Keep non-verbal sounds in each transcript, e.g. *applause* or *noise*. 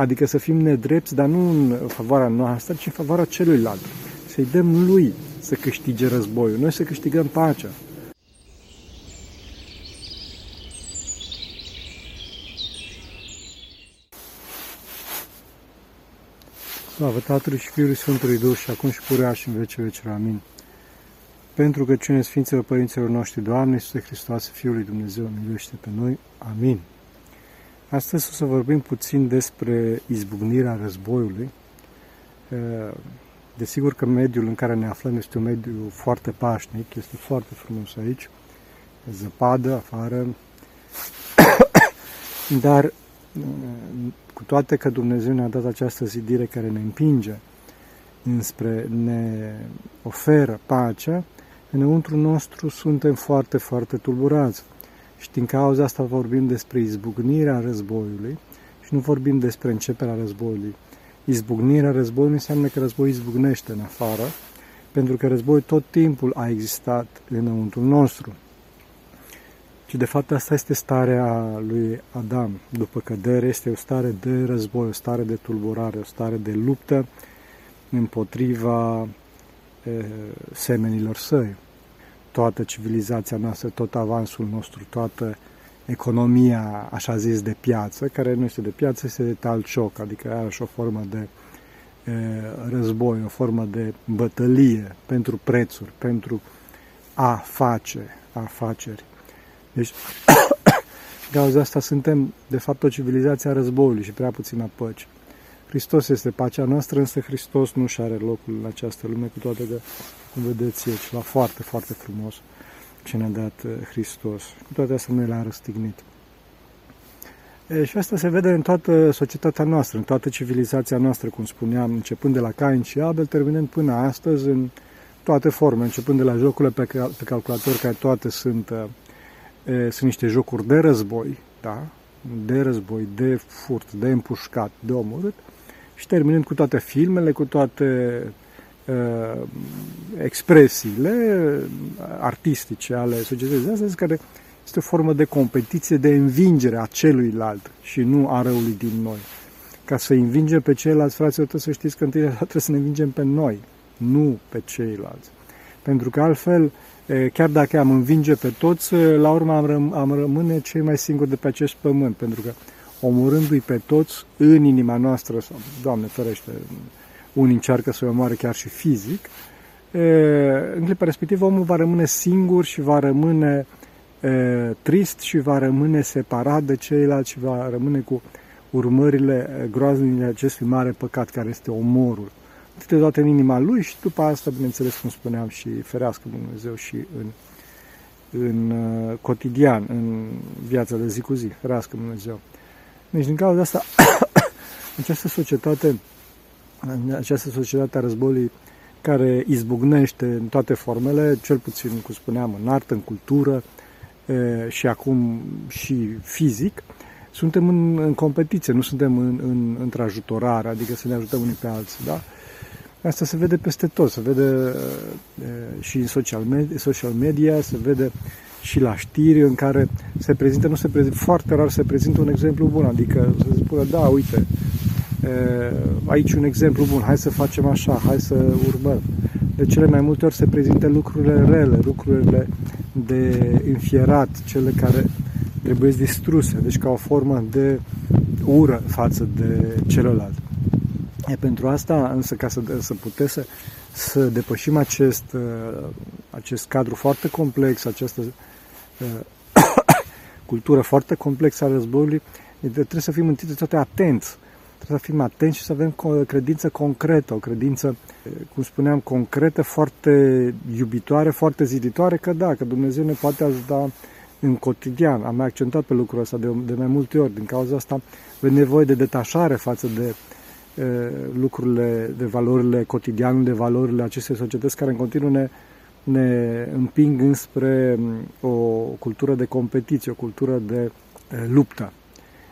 Adică să fim nedrepți, dar nu în favoarea noastră, ci în favoarea celuilalt. Să-i dăm lui să câștige războiul, noi să câștigăm pacea. Slavă Tatălui și Fiului Sfântului Duh și acum și purea și în vece veceri. Amin. Pentru că cine Sfinților Părinților noștri, Doamne Iisuse Hristos, Fiul lui Dumnezeu, miluiește pe noi. Amin. Astăzi o să vorbim puțin despre izbucnirea războiului. Desigur că mediul în care ne aflăm este un mediu foarte pașnic, este foarte frumos aici, zăpadă afară, *coughs* dar cu toate că Dumnezeu ne-a dat această zidire care ne împinge înspre, ne oferă pacea, înăuntru nostru suntem foarte, foarte tulburați. Și din cauza asta vorbim despre izbucnirea războiului și nu vorbim despre începerea războiului. Izbucnirea războiului înseamnă că războiul izbucnește în afară, pentru că războiul tot timpul a existat înăuntru nostru. Și de fapt asta este starea lui Adam. După cădere este o stare de război, o stare de tulburare, o stare de luptă împotriva e, semenilor săi. Toată civilizația noastră, tot avansul nostru, toată economia, așa zis, de piață, care nu este de piață, este de talcioc, adică are și o formă de e, război, o formă de bătălie pentru prețuri, pentru a face afaceri. Deci, *coughs* cauza asta suntem, de fapt, o civilizație a războiului și prea puțin a păcii. Hristos este pacea noastră, însă Hristos nu și are locul în această lume, cu toate că, cum vedeți, e ceva foarte, foarte frumos ce ne-a dat uh, Hristos. Cu toate astea noi l-a răstignit. E, și asta se vede în toată societatea noastră, în toată civilizația noastră, cum spuneam, începând de la Cain și Abel, terminând până astăzi în toate forme, începând de la jocurile pe, pe calculator, care toate sunt uh, sunt niște jocuri de război, da? de război, de furt, de împușcat, de omorât, și terminând cu toate filmele, cu toate uh, expresiile artistice ale societății astea, care este o formă de competiție, de învingere a celuilalt și nu a răului din noi. Ca să învingem pe ceilalți, fraților, trebuie să știți că întâi trebuie să ne învingem pe noi, nu pe ceilalți. Pentru că altfel chiar dacă am învinge pe toți, la urmă am, răm- am rămâne cei mai singuri de pe acest pământ, pentru că omorându-i pe toți în inima noastră, sau, Doamne ferește, unii încearcă să-i omoare chiar și fizic, în clipa respectivă omul va rămâne singur și va rămâne trist și va rămâne separat de ceilalți și va rămâne cu urmările groaznice acestui mare păcat care este omorul de toate în inima lui și după asta, bineînțeles, cum spuneam, și ferească Dumnezeu și în, în uh, cotidian, în viața de zi cu zi, ferească Dumnezeu. Deci, din cauza asta, *coughs* această societate, această societate a războiului care izbucnește în toate formele, cel puțin, cum spuneam, în artă, în cultură și acum și fizic, suntem în, în competiție, nu suntem în, în, într-ajutorare, adică să ne ajutăm unii pe alții, da? Asta se vede peste tot, se vede uh, și în social media, social media, se vede și la știri în care se prezintă, nu se prezintă, foarte rar se prezintă un exemplu bun, adică să spună, da, uite, uh, aici un exemplu bun, hai să facem așa, hai să urmăm. De cele mai multe ori se prezintă lucrurile rele, lucrurile de înfierat, cele care trebuie distruse, deci ca o formă de ură față de celălalt. E pentru asta, însă, ca să, să puteți să, să depășim acest, uh, acest cadru foarte complex, această uh, *coughs* cultură foarte complexă a războiului, trebuie să fim întâi de toate atenți. Trebuie să fim atenți și să avem o credință concretă, o credință, cum spuneam, concretă, foarte iubitoare, foarte ziditoare, că da, că Dumnezeu ne poate ajuta în cotidian. Am mai accentat pe lucrul ăsta de, de mai multe ori. Din cauza asta avem nevoie de detașare față de lucrurile, de valorile cotidiane, de valorile acestei societăți care în continuu ne, ne împing înspre o cultură de competiție, o cultură de luptă.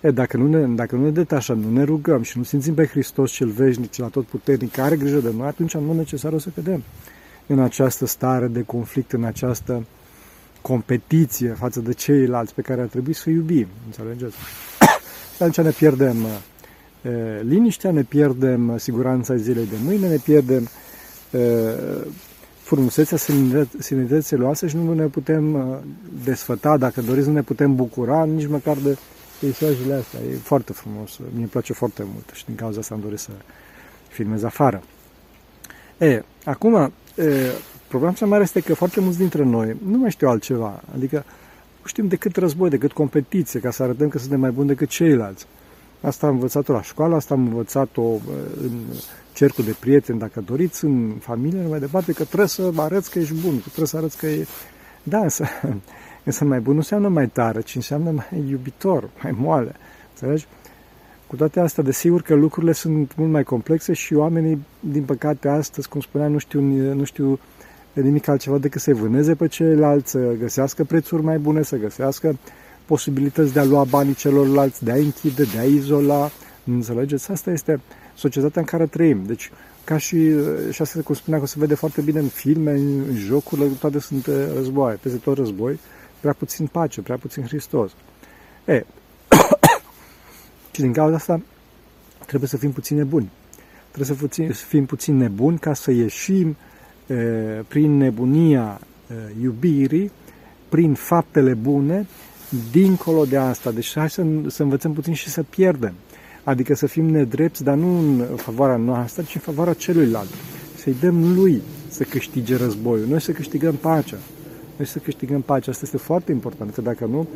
E, dacă, nu ne, dacă nu ne detașăm, nu ne rugăm și nu simțim pe Hristos cel veșnic, cel atotputernic, care are grijă de noi, atunci nu necesar o să cădem în această stare de conflict, în această competiție față de ceilalți pe care ar trebui să iubim. Înțelegeți? *coughs* Și atunci ne pierdem liniștea, ne pierdem siguranța zilei de mâine, ne pierdem frumusețea seninătății noastre și nu ne putem desfăta, dacă doriți, nu ne putem bucura nici măcar de peisajele astea. E foarte frumos, mi-e place foarte mult și din cauza asta am dorit să filmez afară. E, acum, e, problema cea mare este că foarte mulți dintre noi nu mai știu altceva. Adică nu știm decât război, decât competiție, ca să arătăm că suntem mai buni decât ceilalți. Asta am învățat-o la școală, asta am învățat-o în cercul de prieteni, dacă doriți, în familie, mai departe, că trebuie să arăți că ești bun, că trebuie să arăți că e... Da, însă, *laughs* însă mai bun nu înseamnă mai tare, ci înseamnă mai iubitor, mai moale. Înțelegi? Cu toate astea, desigur că lucrurile sunt mult mai complexe și oamenii, din păcate, astăzi, cum spuneam, nu știu, nu știu nimic altceva decât să vâneze pe ceilalți, să găsească prețuri mai bune, să găsească posibilități de a lua banii celorlalți, de a închide, de a izola. Înțelegeți? Asta este societatea în care trăim. Deci, ca și, și asta, cum spuneam, că se vede foarte bine în filme, în jocurile, toate sunt războaie, peste tot război, prea puțin pace, prea puțin Hristos. E, *coughs* și din cauza asta trebuie să fim puțin nebuni. Trebuie să, puțin, să fim puțin nebuni ca să ieșim e, prin nebunia e, iubirii, prin faptele bune, dincolo de asta. Deci hai să, să învățăm puțin și să pierdem. Adică să fim nedrepți, dar nu în favoarea noastră, ci în favoarea celuilalt. Să-i dăm lui să câștige războiul. Noi să câștigăm pacea. Noi să câștigăm pacea. Asta este foarte important. Că dacă nu,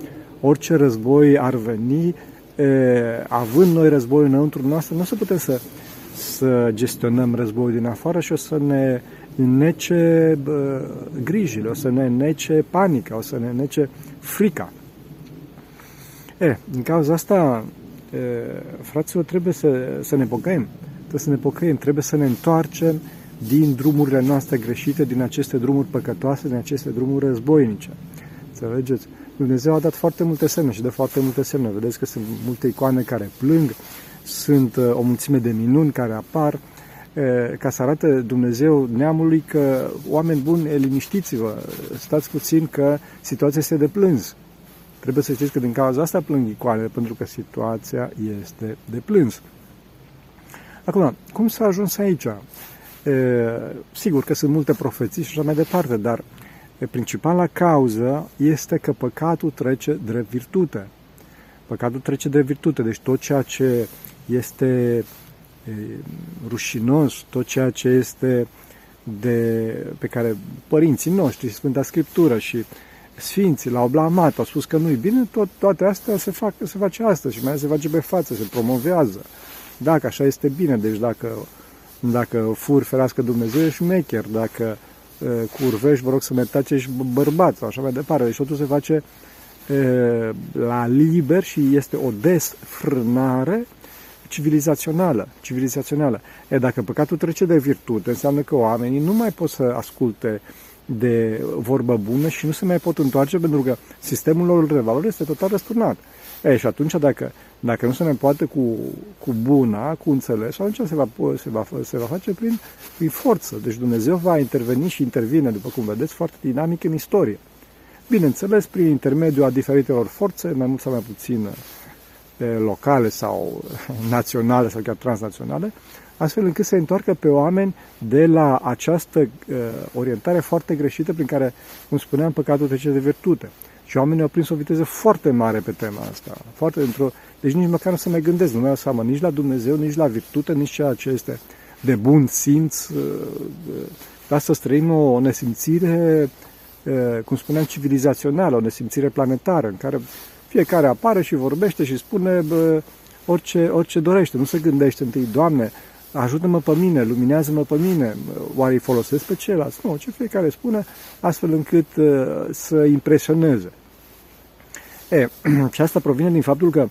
orice război ar veni, e, având noi războiul înăuntru noastră, nu o să putem să, să gestionăm războiul din afară și o să ne nece bă, grijile, o să ne nece panica, o să ne nece frica. E, din cauza asta, e, fraților, trebuie să, să ne pocăim. Trebuie să ne pocăim, trebuie să ne întoarcem din drumurile noastre greșite, din aceste drumuri păcătoase, din aceste drumuri războinice. Înțelegeți? Dumnezeu a dat foarte multe semne și de foarte multe semne. Vedeți că sunt multe icoane care plâng, sunt uh, o mulțime de minuni care apar, ca să arate Dumnezeu neamului că oameni buni, liniștiți-vă, stați puțin că situația este de plâns. Trebuie să știți că din cauza asta plâng icoanele, pentru că situația este de plâns. Acum, cum s-a ajuns aici? E, sigur că sunt multe profeții și așa mai departe, dar principala cauză este că păcatul trece drept virtute. Păcatul trece drept virtute, deci tot ceea ce este e, rușinos, tot ceea ce este de, pe care părinții noștri, Sfânta Scriptură și Sfinții l-au blamat, au spus că nu-i bine, tot, toate astea se, fac, se face astăzi și mai se face pe față, se promovează. Dacă așa este bine, deci dacă, dacă fur ferească Dumnezeu, ești mecher, dacă uh, curvești, vă rog să mertați, ești bărbat sau așa mai departe. Deci totul se face uh, la liber și este o desfrânare civilizațională. civilizațională. E, dacă păcatul trece de virtute, înseamnă că oamenii nu mai pot să asculte de vorbă bună și nu se mai pot întoarce pentru că sistemul lor de valori este total răsturnat. E, și atunci dacă, dacă nu se mai poate cu, cu buna, cu înțeles, atunci se va, se va, se va face prin, prin forță. Deci Dumnezeu va interveni și intervine, după cum vedeți, foarte dinamic în istorie. Bineînțeles, prin intermediul a diferitelor forțe, mai mult sau mai puțin locale sau naționale sau chiar transnaționale, astfel încât să întoarcă pe oameni de la această uh, orientare foarte greșită prin care, cum spuneam, păcatul trece de virtute. Și oamenii au prins o viteză foarte mare pe tema asta. Foarte într-o... Deci nici măcar nu se mai gândesc, nu mai au seama nici la Dumnezeu, nici la virtute, nici ceea ce este de bun simț. Uh, uh, Astăzi trăim o nesimțire, cum spuneam, civilizațională, o nesimțire planetară, în care fiecare apare și vorbește și spune bă, orice, orice dorește. Nu se gândește întâi, Doamne, ajută-mă pe mine, luminează-mă pe mine, oare îi folosesc pe ceilalți? Nu, ce fiecare spune, astfel încât uh, să impresioneze. E, *clears throat* și asta provine din faptul că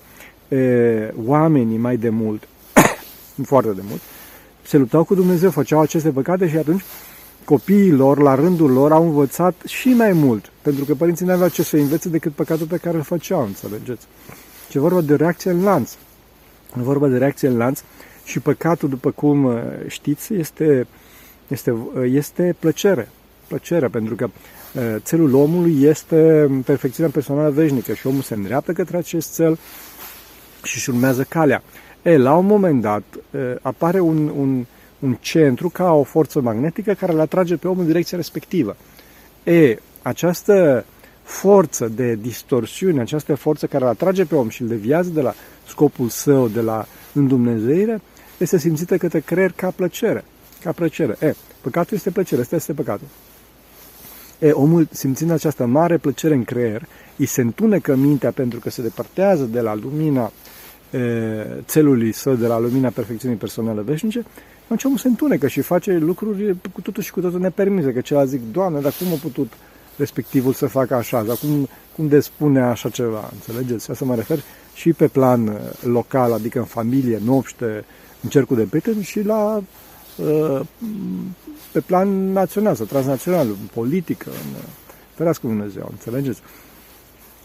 e, oamenii mai de mult, *coughs* foarte de mult, se luptau cu Dumnezeu, făceau aceste păcate și atunci copiii lor, la rândul lor, au învățat și mai mult, pentru că părinții nu aveau ce să învețe decât păcatul pe care îl făceau, înțelegeți? Ce vorba de reacție în lanț. E vorba de reacție în lanț și păcatul, după cum uh, știți, este, este, uh, este plăcere. Plăcere, pentru că uh, țelul omului este perfecțiunea personală veșnică și omul se îndreaptă către acest cel și își urmează calea. E, la un moment dat apare un, un, un centru ca o forță magnetică care le atrage pe om în direcția respectivă. E, această forță de distorsiune, această forță care îl atrage pe om și îl deviază de la scopul său, de la îndumnezeire, este simțită către creier ca plăcere. Ca plăcere. E, păcatul este plăcere, asta este păcatul. E, omul, simțind această mare plăcere în creier, îi se întunecă mintea pentru că se depărtează de la lumina e, țelului său, de la lumina perfecțiunii personale veșnice, atunci omul se întunecă și face lucruri cu totul și cu totul nepermise, că celălalt zic, Doamne, dar cum a putut respectivul să facă așa, dar cum, cum de spune așa ceva, înțelegeți? Asta mă refer și pe plan uh, local, adică în familie, în obște, în cercul de prieteni și la uh, pe plan național sau transnațional, în politică, în uh, ferească Dumnezeu, înțelegeți?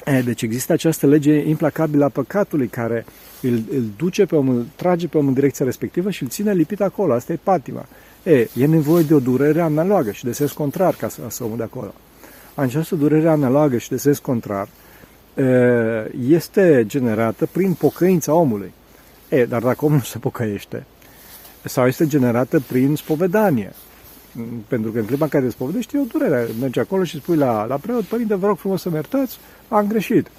E, deci există această lege implacabilă a păcatului care îl, îl duce pe om, îl trage pe om în direcția respectivă și îl ține lipit acolo. Asta e patima. E, e nevoie de o durere analogă și de sens contrar ca să, să omul de acolo. Această durere analogă și de sens contrar este generată prin pocăința omului. E, dar dacă omul nu se pocăiește, sau este generată prin spovedanie, pentru că în clipa în care te spovedești, e o durere. Mergi acolo și spui la, la preot, părinte, vă rog frumos să mă iertați, am greșit.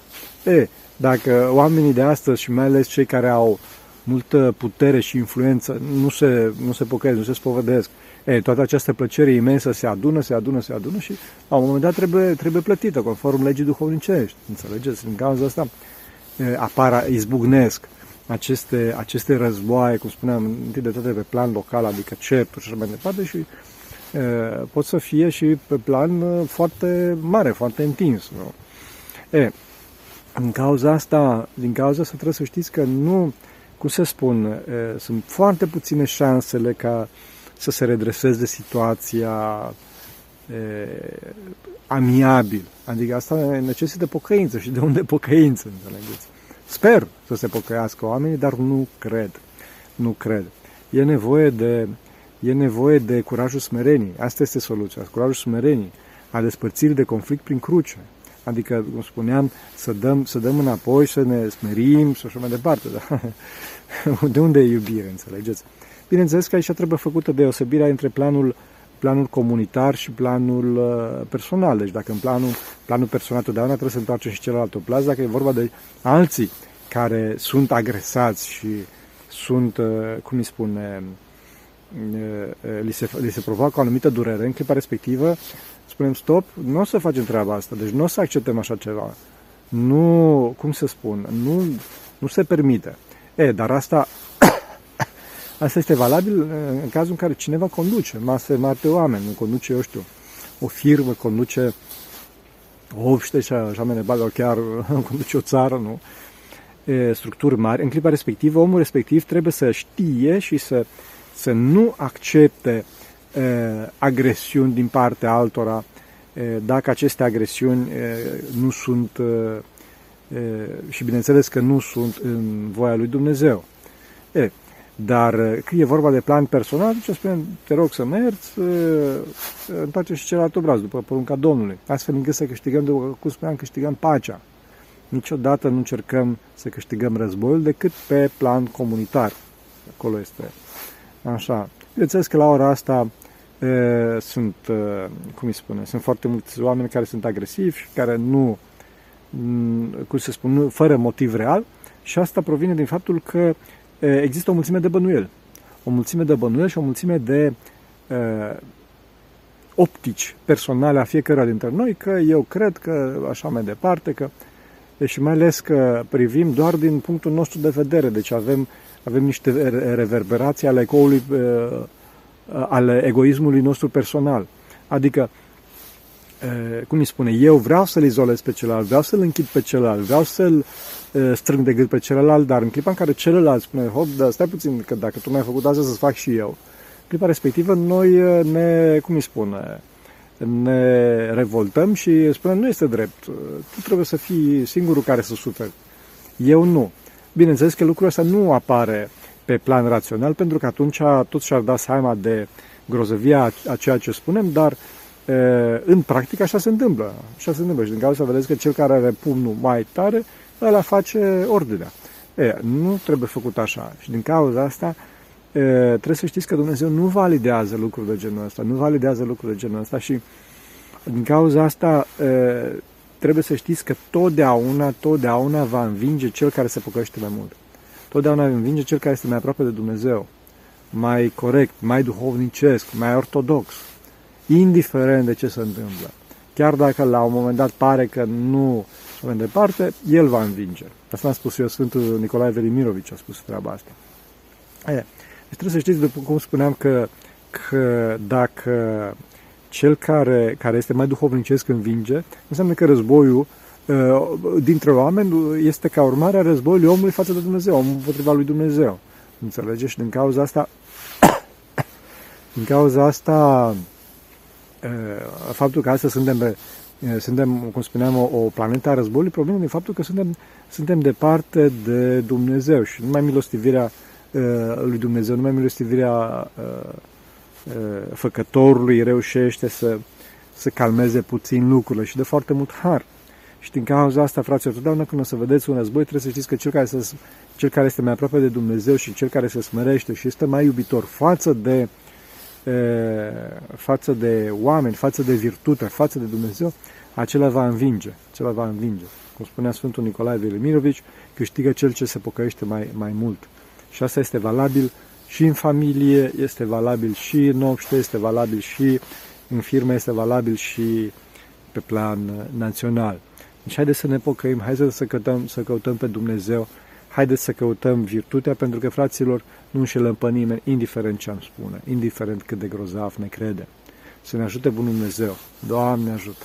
E, dacă oamenii de astăzi și mai ales cei care au multă putere și influență nu se, nu se pocăiesc, nu se spovedesc, e, toată această plăcere imensă se adună, se adună, se adună și la un moment dat trebuie, trebuie plătită conform legii duhovnicești. Înțelegeți? În cauza asta e, apar, izbucnesc aceste, aceste războaie, cum spuneam, întâi de toate pe plan local, adică certuri și așa mai departe și e, pot să fie și pe plan foarte mare, foarte întins. Nu? E, în cauza asta, din cauza asta trebuie să știți că nu, cum să spun, e, sunt foarte puține șansele ca să se redreseze situația e, amiabil. Adică asta necesită pocăință și de unde pocăință, înțelegeți? Sper să se pocăiască oamenii, dar nu cred. Nu cred. E nevoie de, e nevoie de curajul smerenii. Asta este soluția. Curajul smerenii, a despărțirii de conflict prin cruce. Adică, cum spuneam, să dăm, să dăm înapoi, să ne smerim și așa mai departe. Da? *laughs* De unde e iubire, înțelegeți? Bineînțeles că aici trebuie făcută deosebirea între planul, planul comunitar și planul uh, personal. Deci dacă în planul, planul personal totdeauna trebuie să întoarcem și celălalt plas, dacă e vorba de alții care sunt agresați și sunt, uh, cum îi spune, uh, li se, li se provoacă o anumită durere, în clipa respectivă spunem stop, nu o să facem treaba asta, deci nu o să acceptăm așa ceva. Nu, cum să spun, nu, nu se permite. E, dar asta, asta este valabil în cazul în care cineva conduce mase mari de oameni, nu conduce, eu știu, o firmă, conduce o obște și așa mai departe, chiar *laughs* conduce o țară, nu? E, structuri mari. În clipa respectivă, omul respectiv trebuie să știe și să, să nu accepte agresiuni din partea altora, dacă aceste agresiuni nu sunt, și bineînțeles că nu sunt în voia lui Dumnezeu. E, dar când e vorba de plan personal, ce spune, te rog să mergi, întoarce și celălalt obraz după porunca Domnului, astfel încât să câștigăm, după cum spuneam, câștigăm pacea. Niciodată nu încercăm să câștigăm războiul decât pe plan comunitar. Acolo este așa. Bineînțeles că la ora asta sunt, cum îi spune, sunt foarte mulți oameni care sunt agresivi și care nu, cum să spun, nu, fără motiv real și asta provine din faptul că există o mulțime de bănuieli. O mulțime de bănuieli și o mulțime de uh, optici personale a fiecăruia dintre noi, că eu cred că așa mai departe, că și mai ales că privim doar din punctul nostru de vedere, deci avem, avem niște reverberații ale ecoului uh, Uh, al egoismului nostru personal. Adică, uh, cum îi spune, eu vreau să-l izolez pe celălalt, vreau să-l închid pe celălalt, vreau să-l uh, strâng de gât pe celălalt, dar în clipa în care celălalt spune, hop, dar stai puțin, că dacă tu mi-ai făcut asta, să-ți fac și eu. În clipa respectivă, noi ne, cum îi spune, ne revoltăm și spunem, nu este drept, tu trebuie să fii singurul care să suferi. Eu nu. Bineînțeles că lucrul ăsta nu apare pe plan rațional, pentru că atunci toți și-ar da seama de grozăvia a ceea ce spunem, dar în practică așa se întâmplă. Așa se întâmplă și din cauza să vedeți că cel care are pumnul mai tare, ăla face ordinea. E, nu trebuie făcut așa. Și din cauza asta e, trebuie să știți că Dumnezeu nu validează lucruri de genul ăsta, nu validează lucruri de genul ăsta și din cauza asta e, trebuie să știți că totdeauna, totdeauna va învinge cel care se pocăiește mai mult. Totdeauna va învinge cel care este mai aproape de Dumnezeu, mai corect, mai duhovnicesc, mai ortodox, indiferent de ce se întâmplă. Chiar dacă la un moment dat pare că nu și mai departe, el va învinge. Asta am spus eu, Sfântul Nicolae Velimirovici a spus treaba asta. E, deci trebuie să știți, după cum spuneam, că, că dacă cel care, care este mai duhovnicesc învinge, înseamnă că războiul dintre oameni este ca urmare a războiului omului față de Dumnezeu, omul împotriva lui Dumnezeu. Înțelegeți? Și din cauza asta, *coughs* din cauza asta, faptul că astăzi suntem, pe, suntem cum spuneam, o, o planetă a războiului, problema din faptul că suntem, suntem departe de Dumnezeu și numai milostivirea lui Dumnezeu, numai milostivirea făcătorului reușește să, să calmeze puțin lucrurile și de foarte mult har. Și din cauza asta, fraților, totdeauna când o să vedeți un război, trebuie să știți că cel care, se, cel care este mai aproape de Dumnezeu și cel care se smerește și este mai iubitor față de, e, față de oameni, față de virtute, față de Dumnezeu, acela va învinge. Acela va învinge. Cum spunea Sfântul Nicolae Velimirovici, câștigă cel ce se pocăiește mai, mai mult. Și asta este valabil și în familie, este valabil și în obște, este valabil și în firmă, este valabil și pe plan național. Deci haideți să ne pocăim, haideți să căutăm, să căutăm pe Dumnezeu, haideți să căutăm virtutea, pentru că, fraților, nu înșelăm pe nimeni, indiferent ce am spune, indiferent cât de grozav ne crede. Să ne ajute Bunul Dumnezeu. Doamne ajută!